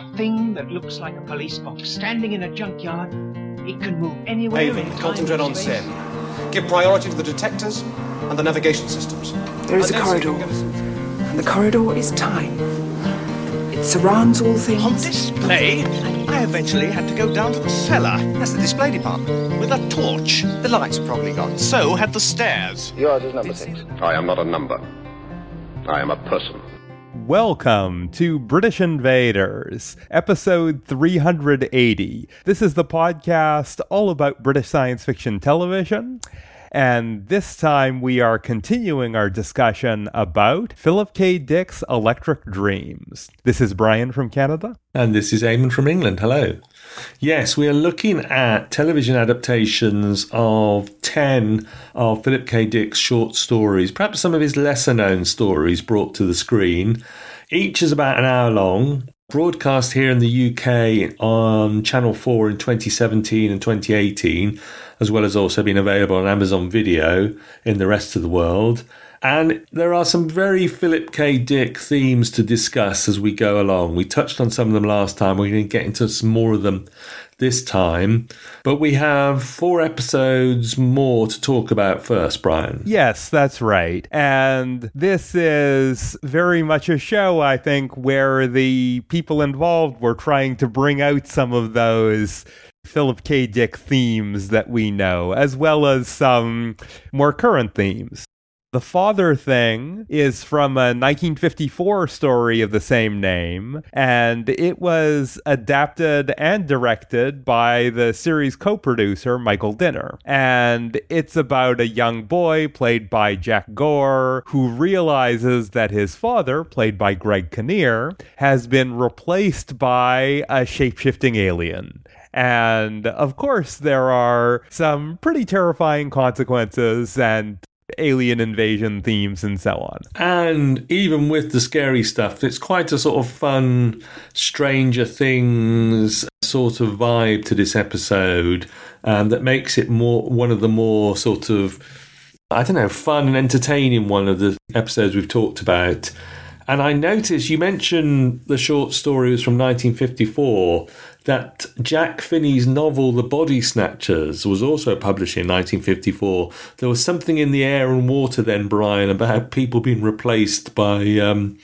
A thing that looks like a police box standing in a junkyard. It can move anywhere. Haven, in time concentrate on space. Sen. Give priority to the detectors and the navigation systems. There is a And then see if we corridor. can get a solution. And the corridor is time. It surrounds all things. On display, I eventually had to go down to the cellar That's the display department. with a torch. The lights are probably gone. So had the stairs. Yours is number six. I am not a number. I am a person. Welcome to British Invaders, episode 380. This is the podcast all about British science fiction television. And this time we are continuing our discussion about Philip K. Dick's Electric Dreams. This is Brian from Canada. And this is Eamon from England. Hello. Yes, we are looking at television adaptations of 10 of Philip K. Dick's short stories, perhaps some of his lesser known stories brought to the screen. Each is about an hour long, broadcast here in the UK on Channel 4 in 2017 and 2018, as well as also being available on Amazon Video in the rest of the world. And there are some very Philip K. Dick themes to discuss as we go along. We touched on some of them last time. We're going to get into some more of them this time. But we have four episodes more to talk about first, Brian. Yes, that's right. And this is very much a show, I think, where the people involved were trying to bring out some of those Philip K. Dick themes that we know, as well as some more current themes. The father thing is from a 1954 story of the same name, and it was adapted and directed by the series co producer Michael Dinner. And it's about a young boy played by Jack Gore who realizes that his father, played by Greg Kinnear, has been replaced by a shape shifting alien. And of course, there are some pretty terrifying consequences and alien invasion themes and so on. And even with the scary stuff, it's quite a sort of fun, Stranger Things sort of vibe to this episode um, that makes it more one of the more sort of, I don't know, fun and entertaining one of the episodes we've talked about. And I noticed you mentioned the short story was from 1954. That Jack Finney's novel, The Body Snatchers, was also published in 1954. There was something in the air and water then, Brian, about people being replaced by um,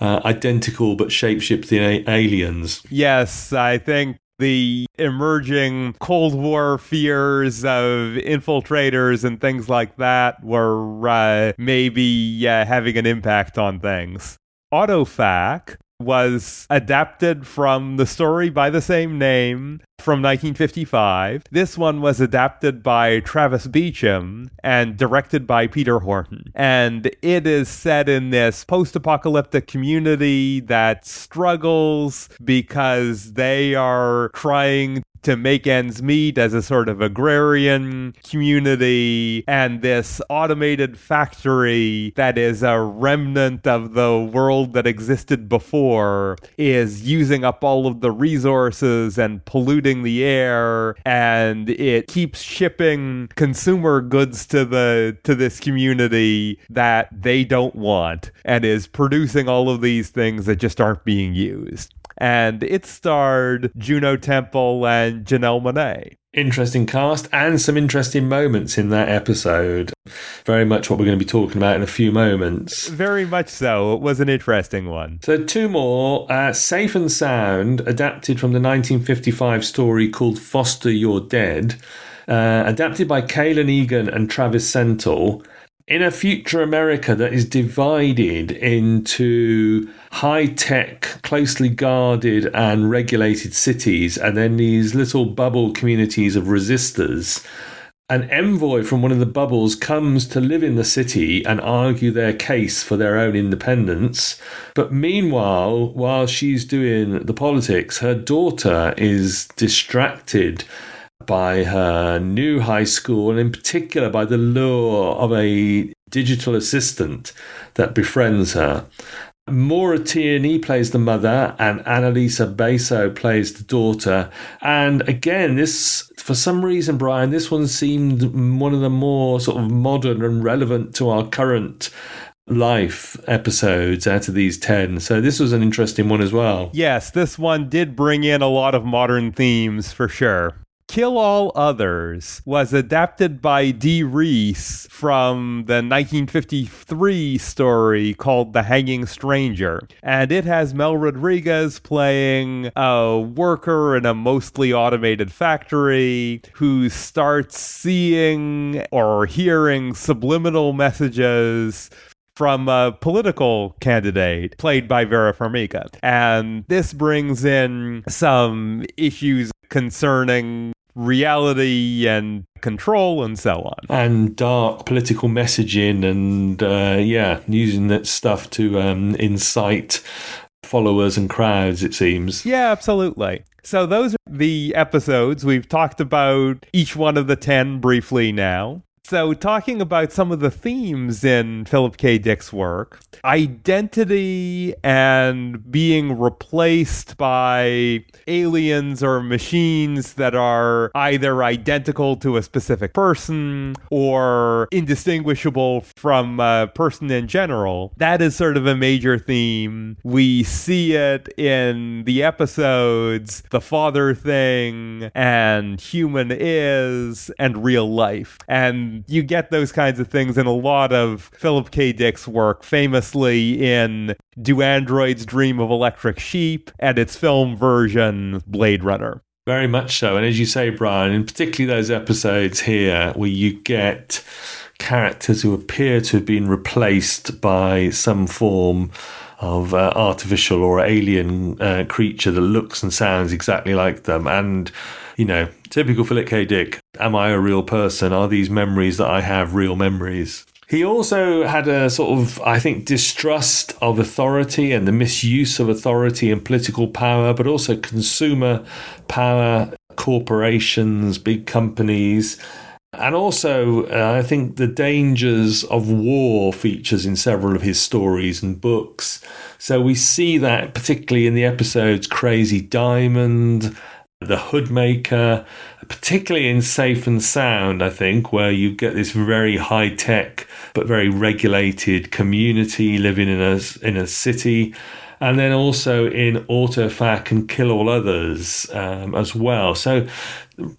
uh, identical but shapeshifting aliens. Yes, I think the emerging Cold War fears of infiltrators and things like that were uh, maybe uh, having an impact on things. Autofac was adapted from the story by the same name from 1955. This one was adapted by Travis Beacham and directed by Peter Horton. And it is set in this post apocalyptic community that struggles because they are trying to make ends meet as a sort of agrarian community and this automated factory that is a remnant of the world that existed before is using up all of the resources and polluting the air and it keeps shipping consumer goods to the to this community that they don't want and is producing all of these things that just aren't being used and it starred Juno Temple and Janelle Monáe. Interesting cast and some interesting moments in that episode. Very much what we're going to be talking about in a few moments. Very much so. It was an interesting one. So, two more uh, Safe and Sound, adapted from the 1955 story called Foster You're Dead, uh, adapted by Kalen Egan and Travis Sentell. In a future America that is divided into high tech, closely guarded, and regulated cities, and then these little bubble communities of resistors, an envoy from one of the bubbles comes to live in the city and argue their case for their own independence. But meanwhile, while she's doing the politics, her daughter is distracted by her new high school and in particular by the lure of a digital assistant that befriends her. Maura Tierney plays the mother, and Annalisa Basso plays the daughter. And again, this, for some reason, Brian, this one seemed one of the more sort of modern and relevant to our current life episodes out of these 10. So this was an interesting one as well. Yes, this one did bring in a lot of modern themes for sure. Kill All Others was adapted by Dee Rees from the 1953 story called The Hanging Stranger. And it has Mel Rodriguez playing a worker in a mostly automated factory who starts seeing or hearing subliminal messages from a political candidate played by Vera Farmiga. And this brings in some issues concerning reality and control and so on. And dark political messaging and, uh, yeah, using that stuff to um, incite followers and crowds, it seems. Yeah, absolutely. So those are the episodes. We've talked about each one of the 10 briefly now. So, talking about some of the themes in Philip K. Dick's work, identity and being replaced by aliens or machines that are either identical to a specific person or indistinguishable from a person in general, that is sort of a major theme. We see it in the episodes The Father Thing and Human Is and Real Life. And you get those kinds of things in a lot of Philip K. Dick's work, famously in Do Androids Dream of Electric Sheep and its film version, Blade Runner. Very much so. And as you say, Brian, and particularly those episodes here where you get characters who appear to have been replaced by some form of uh, artificial or alien uh, creature that looks and sounds exactly like them. And, you know, typical Philip K. Dick, am I a real person? Are these memories that I have real memories? He also had a sort of, I think, distrust of authority and the misuse of authority and political power, but also consumer power, corporations, big companies. And also, uh, I think the dangers of war features in several of his stories and books. So we see that particularly in the episodes Crazy Diamond, The Hoodmaker, particularly in Safe and Sound, I think, where you get this very high tech but very regulated community living in a, in a city and then also in Autofac and Kill All Others um, as well. So,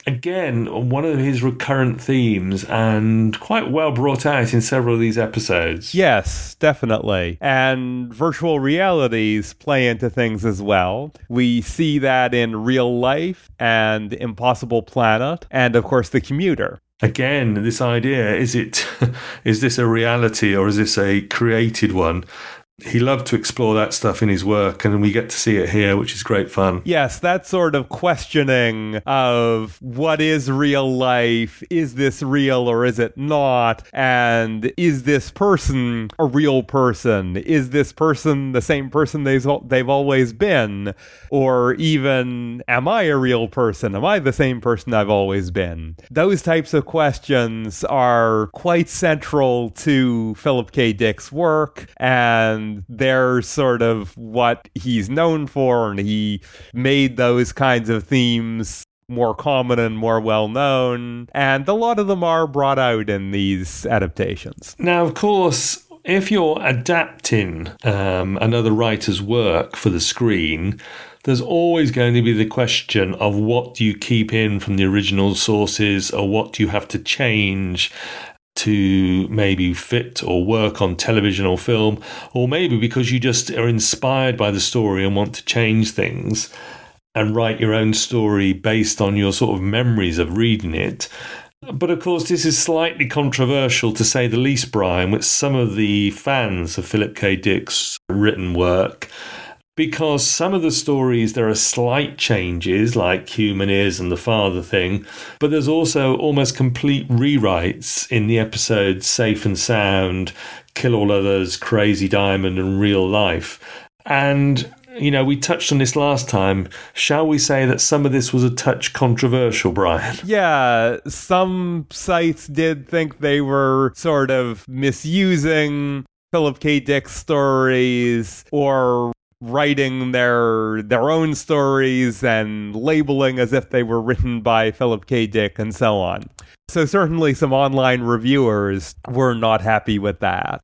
again, one of his recurrent themes and quite well brought out in several of these episodes. Yes, definitely. And virtual realities play into things as well. We see that in real life and Impossible Planet, and of course, The Commuter again this idea is it is this a reality or is this a created one he loved to explore that stuff in his work, and we get to see it here, which is great fun. Yes, that sort of questioning of what is real life? Is this real or is it not? And is this person a real person? Is this person the same person they've, they've always been? Or even, am I a real person? Am I the same person I've always been? Those types of questions are quite central to Philip K. Dick's work, and they're sort of what he's known for, and he made those kinds of themes more common and more well known. And a lot of them are brought out in these adaptations. Now, of course, if you're adapting um, another writer's work for the screen, there's always going to be the question of what do you keep in from the original sources or what do you have to change to maybe fit or work on television or film, or maybe because you just are inspired by the story and want to change things and write your own story based on your sort of memories of reading it. But of course, this is slightly controversial to say the least, Brian, with some of the fans of Philip K. Dick's written work because some of the stories there are slight changes like human is and the father thing but there's also almost complete rewrites in the episodes safe and sound kill all others crazy diamond and real life and you know, we touched on this last time. Shall we say that some of this was a touch controversial, Brian? Yeah, some sites did think they were sort of misusing Philip K. Dick stories or writing their their own stories and labeling as if they were written by Philip K. Dick and so on. So certainly some online reviewers were not happy with that.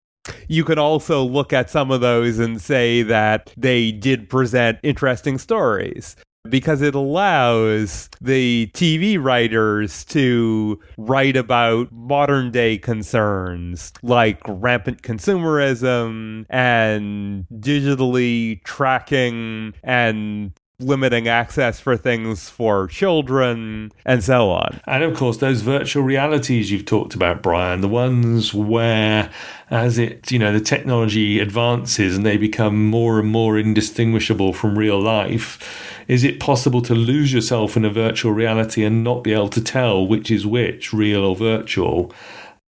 you can also look at some of those and say that they did present interesting stories because it allows the TV writers to write about modern day concerns like rampant consumerism and digitally tracking and limiting access for things for children and so on. And of course, those virtual realities you've talked about, Brian, the ones where as it, you know, the technology advances and they become more and more indistinguishable from real life, is it possible to lose yourself in a virtual reality and not be able to tell which is which, real or virtual?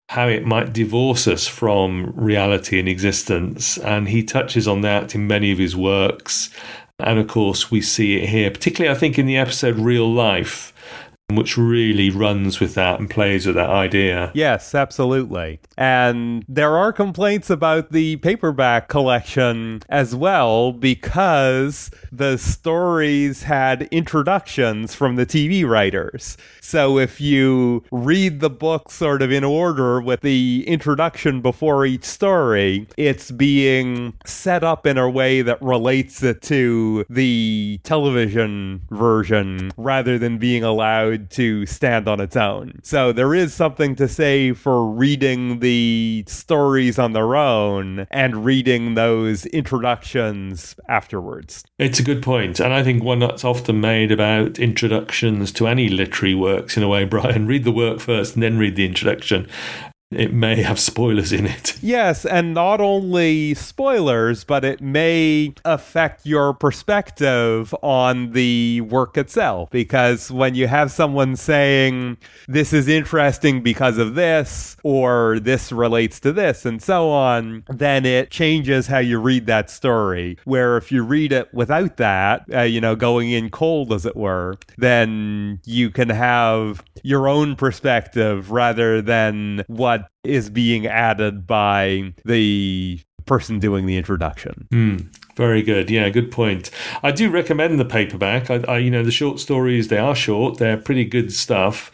how it might divorce us from reality and existence. And he touches on that in many of his works. And of course, we see it here, particularly, I think, in the episode Real Life, which really runs with that and plays with that idea. Yes, absolutely. And there are complaints about the paperback collection as well because the stories had introductions from the TV writers. So if you read the book sort of in order with the introduction before each story, it's being set up in a way that relates it to the television version rather than being allowed to stand on its own. So there is something to say for reading the stories on their own and reading those introductions afterwards. It's a good point, and I think one that's often made about introductions to any literary works in a way, Brian. Read the work first and then read the introduction it may have spoilers in it. Yes, and not only spoilers, but it may affect your perspective on the work itself. Because when you have someone saying, this is interesting because of this, or this relates to this, and so on, then it changes how you read that story. Where if you read it without that, uh, you know, going in cold, as it were, then you can have your own perspective rather than what is being added by the person doing the introduction. Mm, very good. Yeah, good point. I do recommend the paperback. I, I, you know, the short stories they are short. They're pretty good stuff.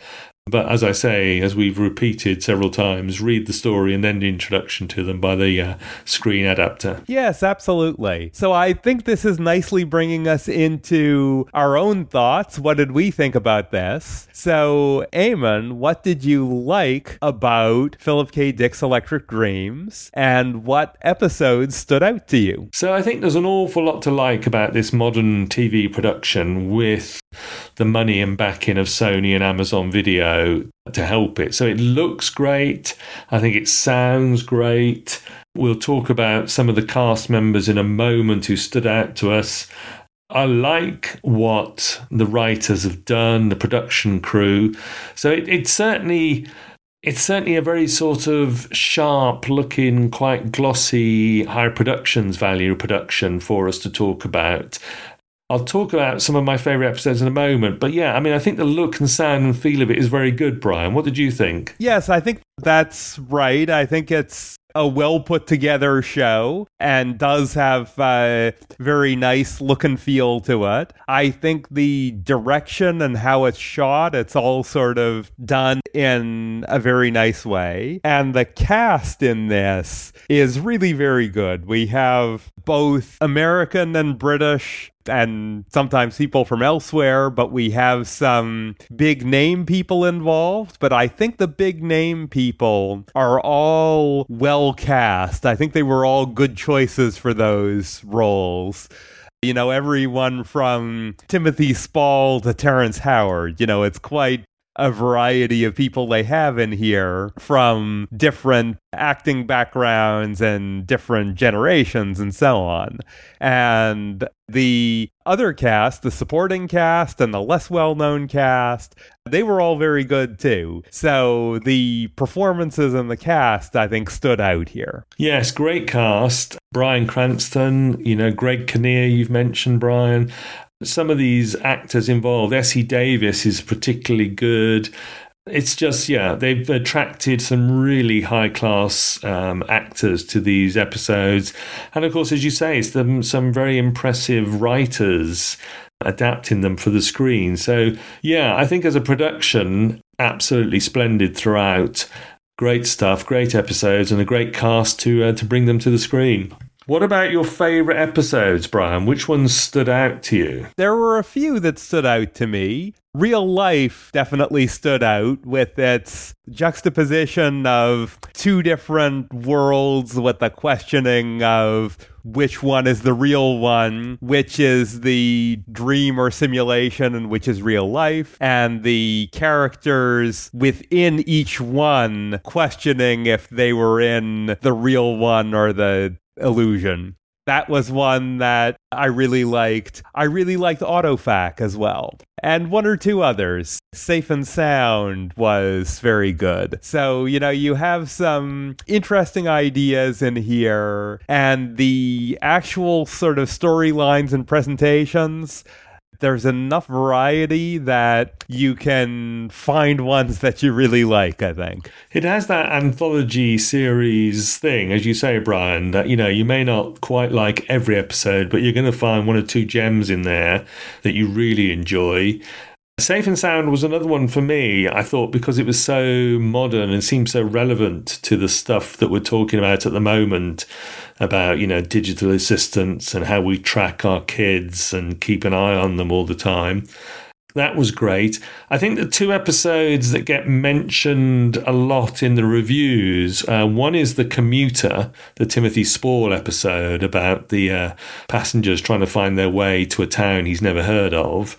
But as I say, as we've repeated several times, read the story and then the introduction to them by the uh, screen adapter. Yes, absolutely. So I think this is nicely bringing us into our own thoughts. What did we think about this? So, Eamon, what did you like about Philip K. Dick's Electric Dreams and what episodes stood out to you? So, I think there's an awful lot to like about this modern TV production with the money and backing of Sony and Amazon Video to help it. So it looks great. I think it sounds great. We'll talk about some of the cast members in a moment who stood out to us. I like what the writers have done, the production crew. So it, it's certainly it's certainly a very sort of sharp looking, quite glossy, high productions value production for us to talk about. I'll talk about some of my favourite episodes in a moment. But yeah, I mean, I think the look and sound and feel of it is very good, Brian. What did you think? Yes, I think that's right. I think it's a well put together show and does have a very nice look and feel to it. I think the direction and how it's shot, it's all sort of done in a very nice way. And the cast in this is really very good. We have both American and British and sometimes people from elsewhere, but we have some big name people involved. But I think the big name people are all well cast. I think they were all good choices for those roles. You know, everyone from Timothy Spall to Terrence Howard, you know, it's quite a variety of people they have in here from different acting backgrounds and different generations and so on. And the other cast, the supporting cast and the less well known cast, they were all very good too. So the performances and the cast, I think, stood out here. Yes, great cast. Bryan Cranston, you know, Greg Kinnear, you've mentioned, Brian. Some of these actors involved, Essie Davis is particularly good. It's just, yeah, they've attracted some really high class um, actors to these episodes. And of course, as you say, it's some, some very impressive writers adapting them for the screen. So, yeah, I think as a production, absolutely splendid throughout. Great stuff, great episodes, and a great cast to uh, to bring them to the screen. What about your favourite episodes, Brian? Which ones stood out to you? There were a few that stood out to me. Real life definitely stood out with its juxtaposition of two different worlds with the questioning of which one is the real one, which is the dream or simulation, and which is real life, and the characters within each one questioning if they were in the real one or the illusion. That was one that I really liked. I really liked Autofac as well. And one or two others. Safe and Sound was very good. So, you know, you have some interesting ideas in here, and the actual sort of storylines and presentations there's enough variety that you can find ones that you really like, I think. It has that anthology series thing, as you say, Brian, that, you know, you may not quite like every episode, but you're going to find one or two gems in there that you really enjoy. Safe and Sound was another one for me, I thought, because it was so modern and seemed so relevant to the stuff that we're talking about at the moment about, you know, digital assistants and how we track our kids and keep an eye on them all the time. That was great. I think the two episodes that get mentioned a lot in the reviews uh, one is The Commuter, the Timothy Spall episode about the uh, passengers trying to find their way to a town he's never heard of.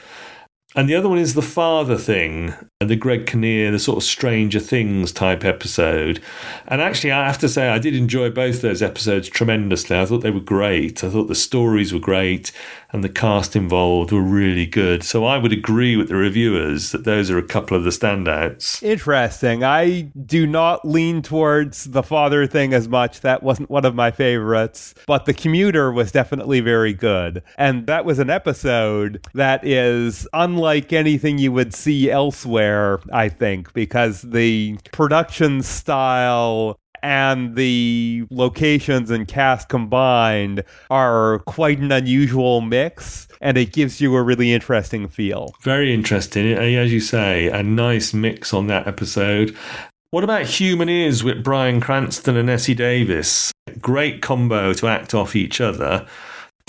And the other one is the father thing, the Greg Kinnear, the sort of Stranger Things type episode. And actually, I have to say, I did enjoy both those episodes tremendously. I thought they were great. I thought the stories were great and the cast involved were really good. So I would agree with the reviewers that those are a couple of the standouts. Interesting. I do not lean towards the father thing as much. That wasn't one of my favorites, but the commuter was definitely very good. And that was an episode that is unlike anything you would see elsewhere, I think, because the production style and the locations and cast combined are quite an unusual mix and it gives you a really interesting feel. Very interesting. As you say, a nice mix on that episode. What about Human Is with Bryan Cranston and Essie Davis? Great combo to act off each other.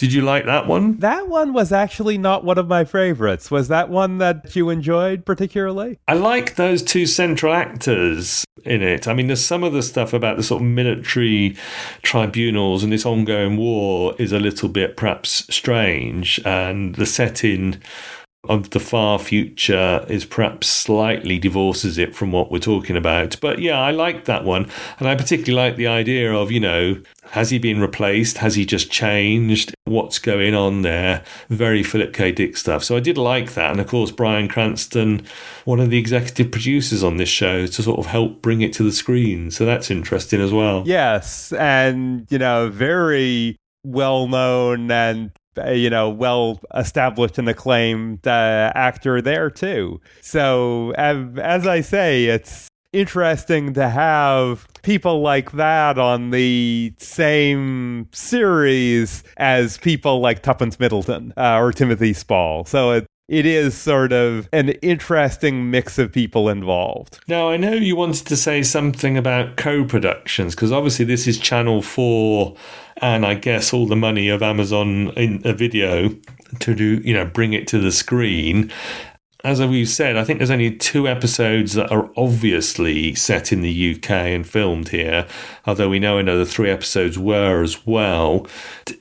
Did you like that one? That one was actually not one of my favorites. Was that one that you enjoyed particularly? I like those two central actors in it. I mean, there's some of the stuff about the sort of military tribunals and this ongoing war is a little bit perhaps strange, and the setting of the far future is perhaps slightly divorces it from what we're talking about. But yeah, I like that one. And I particularly like the idea of, you know, has he been replaced? Has he just changed? What's going on there? Very Philip K. Dick stuff. So I did like that. And of course, Bryan Cranston, one of the executive producers on this show, to sort of help bring it to the screen. So that's interesting as well. Yes. And, you know, very well known and you know, well established and acclaimed uh, actor there too. So, as I say, it's interesting to have people like that on the same series as people like Tuppence Middleton uh, or Timothy Spall. So it, it is sort of an interesting mix of people involved. Now, I know you wanted to say something about co productions, because obviously this is Channel 4 and I guess all the money of Amazon in a video to do, you know, bring it to the screen as we've said, I think there's only two episodes that are obviously set in the UK and filmed here, although we know another three episodes were as well.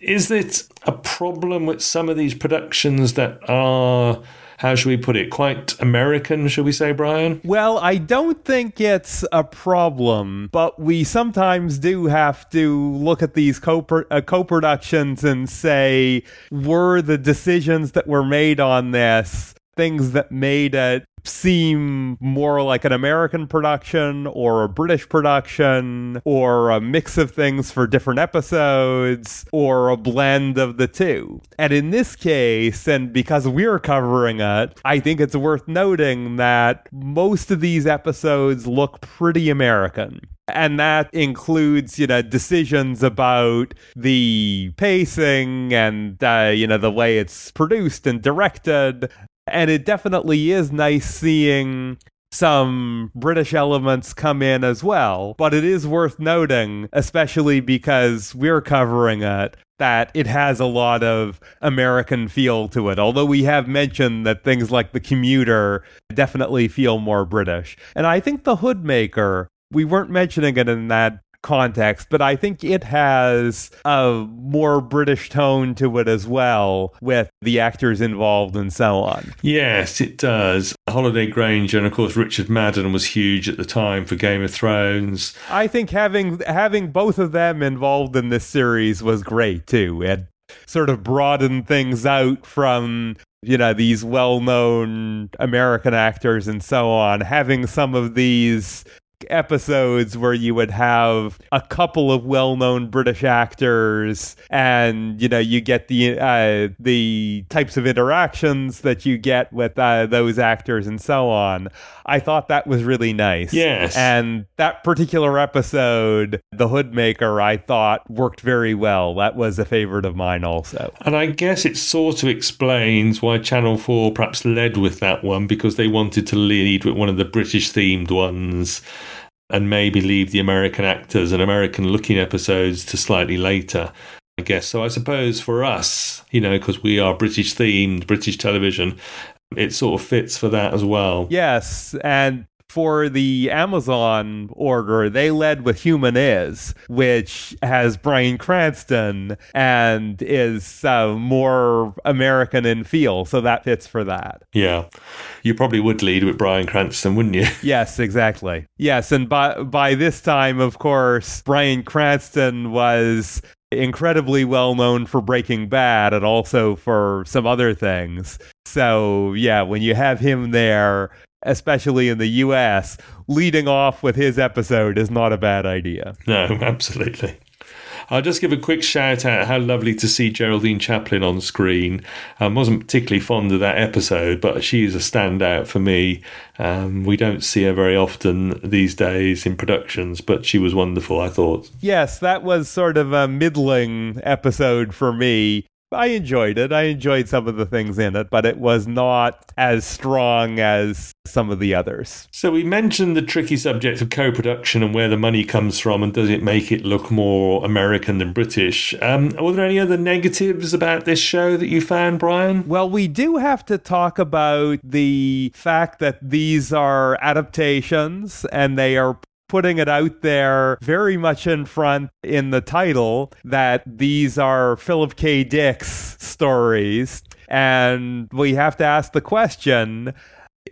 Is it a problem with some of these productions that are how should we put it, quite American, should we say, Brian? Well, I don't think it's a problem, but we sometimes do have to look at these co uh, productions and say, were the decisions that were made on this things that made it seem more like an American production or a British production or a mix of things for different episodes or a blend of the two. And in this case, and because we're covering it, I think it's worth noting that most of these episodes look pretty American. And that includes, you know, decisions about the pacing and, uh, you know, the way it's produced and directed, and it definitely is nice seeing some British elements come in as well. But it is worth noting, especially because we're covering it, that it has a lot of American feel to it. Although we have mentioned that things like the commuter definitely feel more British. And I think the Hoodmaker, we weren't mentioning it in that context, but I think it has a more British tone to it as well, with the actors involved and so on. Yes, it does. Holliday Grainger and of course Richard Madden was huge at the time for Game of Thrones. I think having having both of them involved in this series was great too. It sort of broadened things out from you know these well-known American actors and so on, having some of these episodes where you would have a couple of well-known British actors, and you know you get the uh, the types of interactions that you get with uh, those actors and so on. I thought that was really nice. Yes, and that particular episode, The Hoodmaker, I thought worked very well. That was a favorite of mine also. And I guess it sort of explains why Channel Four perhaps led with that one because they wanted to lead with one of the British themed ones and maybe leave the American actors and American looking episodes to slightly later. I guess so. I suppose for us, you know, because we are British themed, British television, it sort of fits for that as well. Yes, and for the Amazon order, they led with Human Is, which has Bryan Cranston and is uh, more American in feel. So that fits for that. Yeah. You probably would lead with Bryan Cranston, wouldn't you? yes, exactly. Yes. And by, by this time, of course, Bryan Cranston was incredibly well known for Breaking Bad and also for some other things. So, yeah, when you have him there, especially in the US, leading off with his episode is not a bad idea. No, absolutely. I'll just give a quick shout out. How lovely to see Geraldine Chaplin on screen. I um, wasn't particularly fond of that episode, but she is a standout for me. Um, we don't see her very often these days in productions, but she was wonderful, I thought. Yes, that was sort of a middling episode for me. I enjoyed it. I enjoyed some of the things in it, but it was not as strong as some of the others. So we mentioned the tricky subject of co-production and where the money comes from, and does it make it look more American than British? Um, were there any other negatives about this show that you found, Brian? Well, we do have to talk about the fact that these are adaptations and they are putting it out there very much in front in the title that these are Philip K. Dick's stories. And we have to ask the question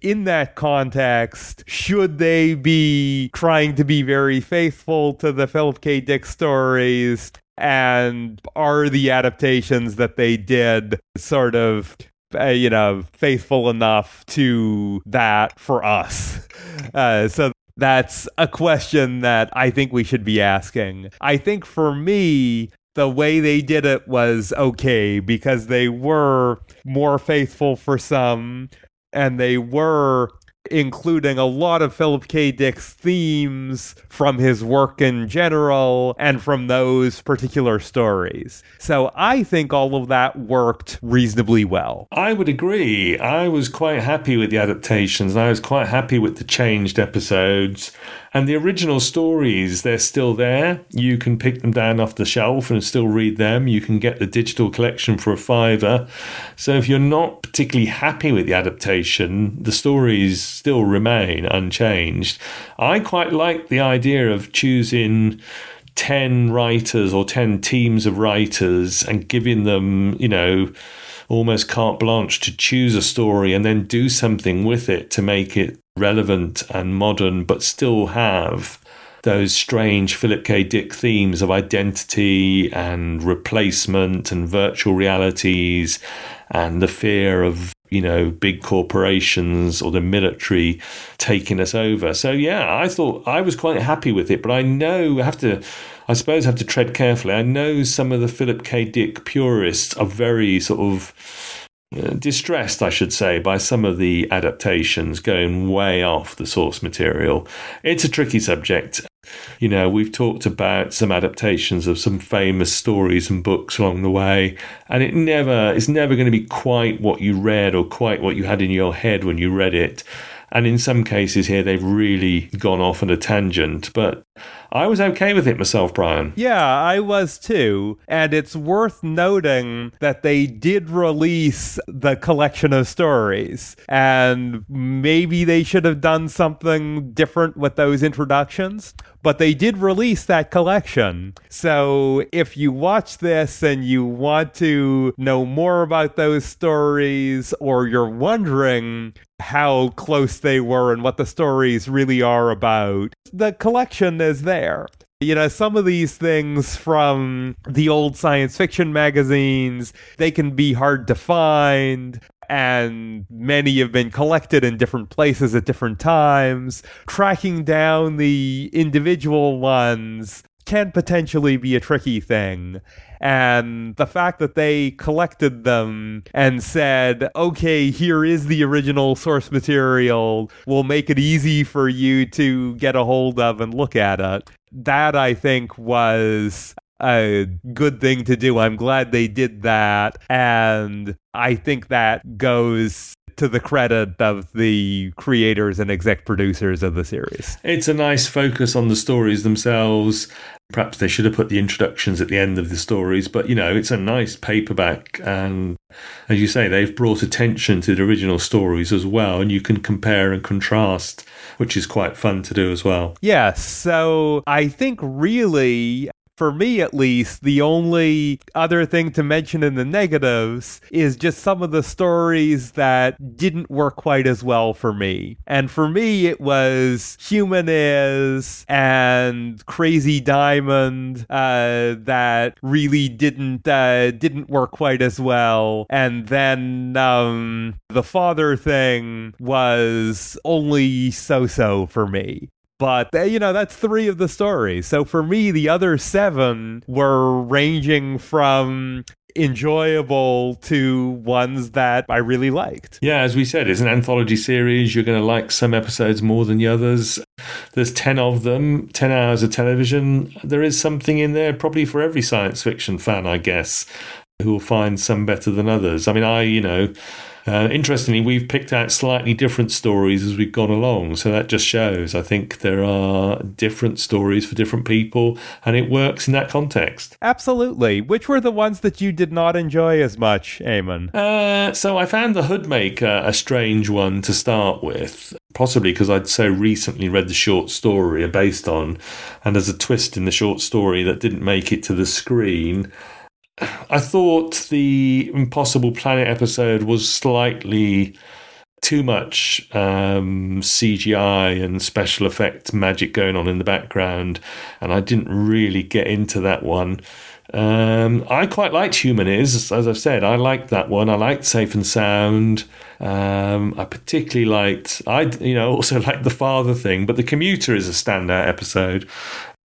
in that context, should they be trying to be very faithful to the Philip K. Dick stories? And are the adaptations that they did sort of uh, you know, faithful enough to that for us. Uh, so that's a question that I think we should be asking. I think for me, the way they did it was okay because they were more faithful for some and they were including a lot of Philip K. Dick's themes from his work in general and from those particular stories. So I think all of that worked reasonably well. I would agree. I was quite happy with the adaptations. and I was quite happy with the changed episodes. And the original stories, they're still there. You can pick them down off the shelf and still read them. You can get the digital collection for a fiver. So if you're not particularly happy with the adaptation, the stories still remain unchanged. I quite like the idea of choosing 10 writers or 10 teams of writers and giving them, you know, almost carte blanche to choose a story and then do something with it to make it relevant and modern, but still have those strange Philip K. Dick themes of identity and replacement and virtual realities and the fear of you know big corporations or the military taking us over. So yeah i thought i was quite happy with it but i know i have to i suppose I have to tread carefully. I know some of the philip k. Dick purists are very sort of Uh, distressed, I should say, by some of the adaptations going way off the source material. It's a tricky subject. You know, we've talked about some adaptations of some famous stories and books along the way, and it never it's never going to be quite what you read or quite what you had in your head when you read it. And in some cases here, they've really gone off on a tangent. But I was okay with it myself, Brian. Yeah, I was too. And it's worth noting that they did release the collection of stories. And maybe they should have done something different with those introductions. But they did release that collection. So if you watch this and you want to know more about those stories, or you're wondering how close they were and what the stories really are about, the collection is there. You know, some of these things from the old science fiction magazines, they can be hard to find and many have been collected in different places at different times. Tracking down the individual ones can potentially be a tricky thing. And the fact that they collected them and said, okay, here is the original source material, will make it easy for you to get a hold of and look at it. That I think was a good thing to do. I'm glad they did that. And I think that goes to the credit of the creators and exec producers of the series. It's a nice focus on the stories themselves. Perhaps they should have put the introductions at the end of the stories, but you know, it's a nice paperback. And as you say, they've brought attention to the original stories as well. And you can compare and contrast, which is quite fun to do as well. Yes. So I think really for me at least, the only other thing to mention in the negatives is just some of the stories that didn't work quite as well for me. And for me, it was Human Is and Crazy Diamond uh, that really didn't uh, didn't work quite as well. And then um, the father thing was only so so for me. But, uh, you know, that's three of the stories. So for me, the other seven were ranging from enjoyable to ones that I really liked. Yeah, as we said, it's an anthology series. You're going to like some episodes more than the others. There's 10 of them, 10 hours of television. There is something in there probably for every science fiction fan, I guess, who will find some better than others. I mean, I, you know, uh, interestingly, we've picked out slightly different stories as we've gone along. So that just shows, I think, there are different stories for different people, and it works in that context. Absolutely. Which were the ones that you did not enjoy as much, Eamon? Uh, so I found The Hoodmaker a strange one to start with, possibly because I'd so recently read the short story based on, and there's a twist in the short story that didn't make it to the screen. I thought the Impossible Planet episode was slightly too much um, CGI and special effect magic going on in the background, and I didn't really get into that one. Um, I quite liked Human Is, as I've said. I liked that one. I liked Safe and Sound. Um, I particularly liked. I you know also liked the father thing, but the commuter is a standout episode.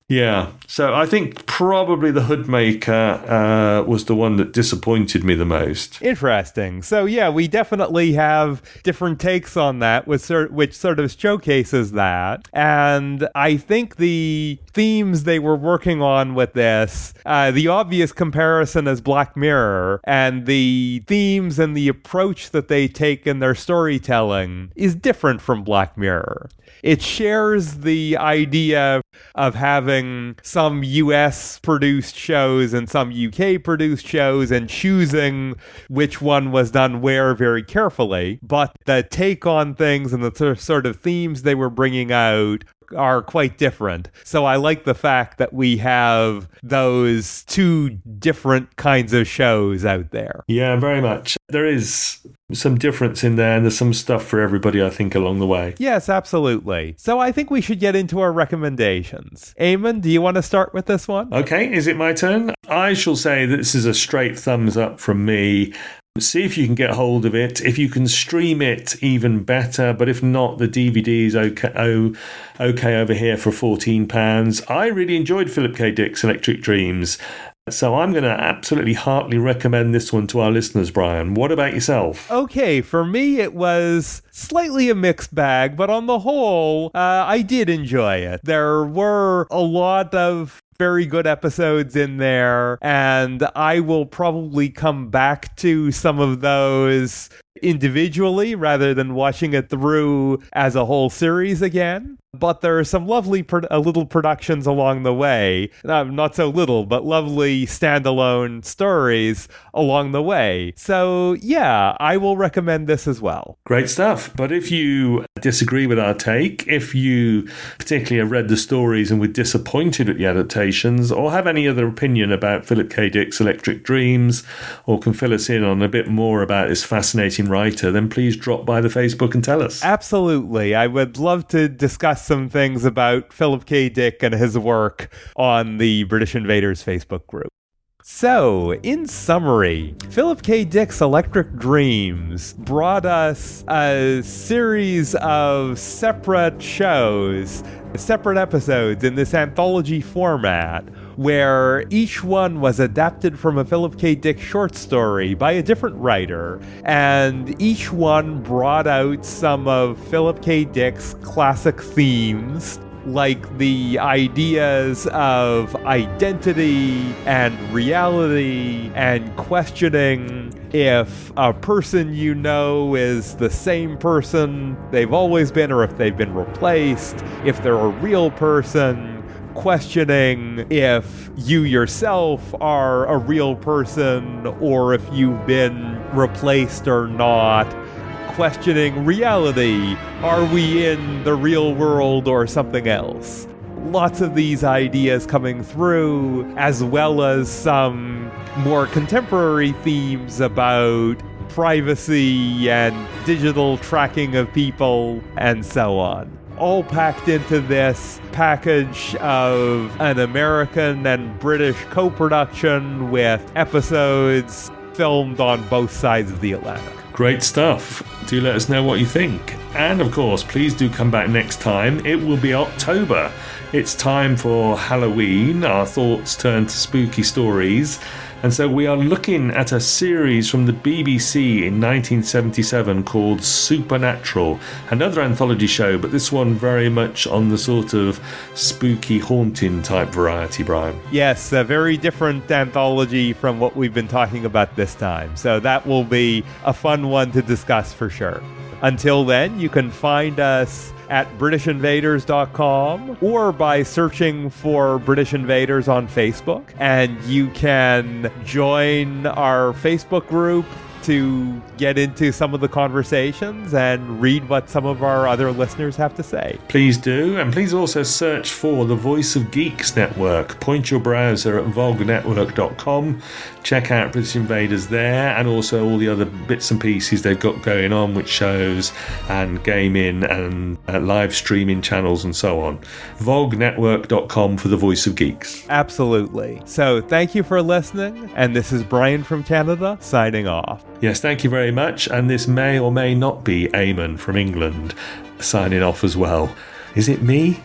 Yeah, so I think probably the Hoodmaker uh, was the one that disappointed me the most. Interesting. So yeah, we definitely have different takes on that, which sort, which sort of showcases that. And I think the themes they were working on with this, uh, the obvious comparison is Black Mirror, and the themes and the approach that they take in their storytelling is different from Black Mirror. It shares the idea of having some US produced shows and some UK produced shows and choosing which one was done where very carefully. But the take on things and the sort of themes they were bringing out are quite different. So I like the fact that we have those two different kinds of shows out there. Yeah, very much. There is some difference in there, and there's some stuff for everybody, I think, along the way. Yes, absolutely. So I think we should get into our recommendations. Eamon, do you want to start with this one? Okay, is it my turn? I shall say that this is a straight thumbs up from me. See if you can get hold of it. If you can stream it, even better. But if not, the DVD is okay, oh, okay over here for £14. I really enjoyed Philip K. Dick's Electric Dreams. So I'm going to absolutely heartily recommend this one to our listeners, Brian. What about yourself? Okay, for me, it was slightly a mixed bag, but on the whole, uh, I did enjoy it. There were a lot of very good episodes in there, and I will probably come back to some of those individually rather than watching it through as a whole series again. But there are some lovely pro- uh, little productions along the way. Uh, not so little, but lovely standalone stories along the way. So, yeah, I will recommend this as well. Great stuff. But if you disagree with our take, if you particularly have read the stories and were disappointed at the or have any other opinion about Philip K. Dick's Electric Dreams, or can fill us in on a bit more about this fascinating writer, then please drop by the Facebook and tell us. Absolutely. I would love to discuss some things about Philip K. Dick and his work on the British Invaders Facebook group. So, in summary, Philip K. Dick's Electric Dreams brought us a series of separate shows, separate episodes in this anthology format, where each one was adapted from a Philip K. Dick short story by a different writer, and each one brought out some of Philip K. Dick's classic themes like the ideas of identity and reality and questioning if a person you know is the same person they've always been or if they've been replaced, if they're a real person, questioning if you yourself are a real person or if you've been replaced or not questioning reality. Are we in the real world or something else? Lots of these ideas coming through, as well as some more contemporary themes about privacy and digital tracking of people and so on. All packed into this package of an American and British co production with episodes filmed on both sides of the Atlantic. Great stuff. Do let us know what you think. And of course, please do come back next time. It will be October. It's time for Halloween. Our thoughts turn to spooky stories. And so we are looking at a series from the BBC in 1977 called Supernatural, another anthology show, but this one very much on the sort of spooky, haunting type variety, Brian. Yes, a very different anthology from what we've been talking about this time. So that will be a fun one to discuss for sure. Until then, you can find us at BritishInvaders.com or by searching for British Invaders on Facebook. And you can join our Facebook group to get into some of the conversations and read what some of our other listeners have to say. Please do, and please also search for the Voice of Geeks Network. Point your browser at vognetwork.com. Check out British Invaders there, and also all the other bits and pieces they've got going on, with shows and gaming and uh, live streaming channels and so on. vognetwork.com for the Voice of Geeks. Absolutely. So thank you for listening, and this is Brian from Canada signing off. Yes, thank you very much. And this may or may not be Eamon from England signing off as well. Is it me?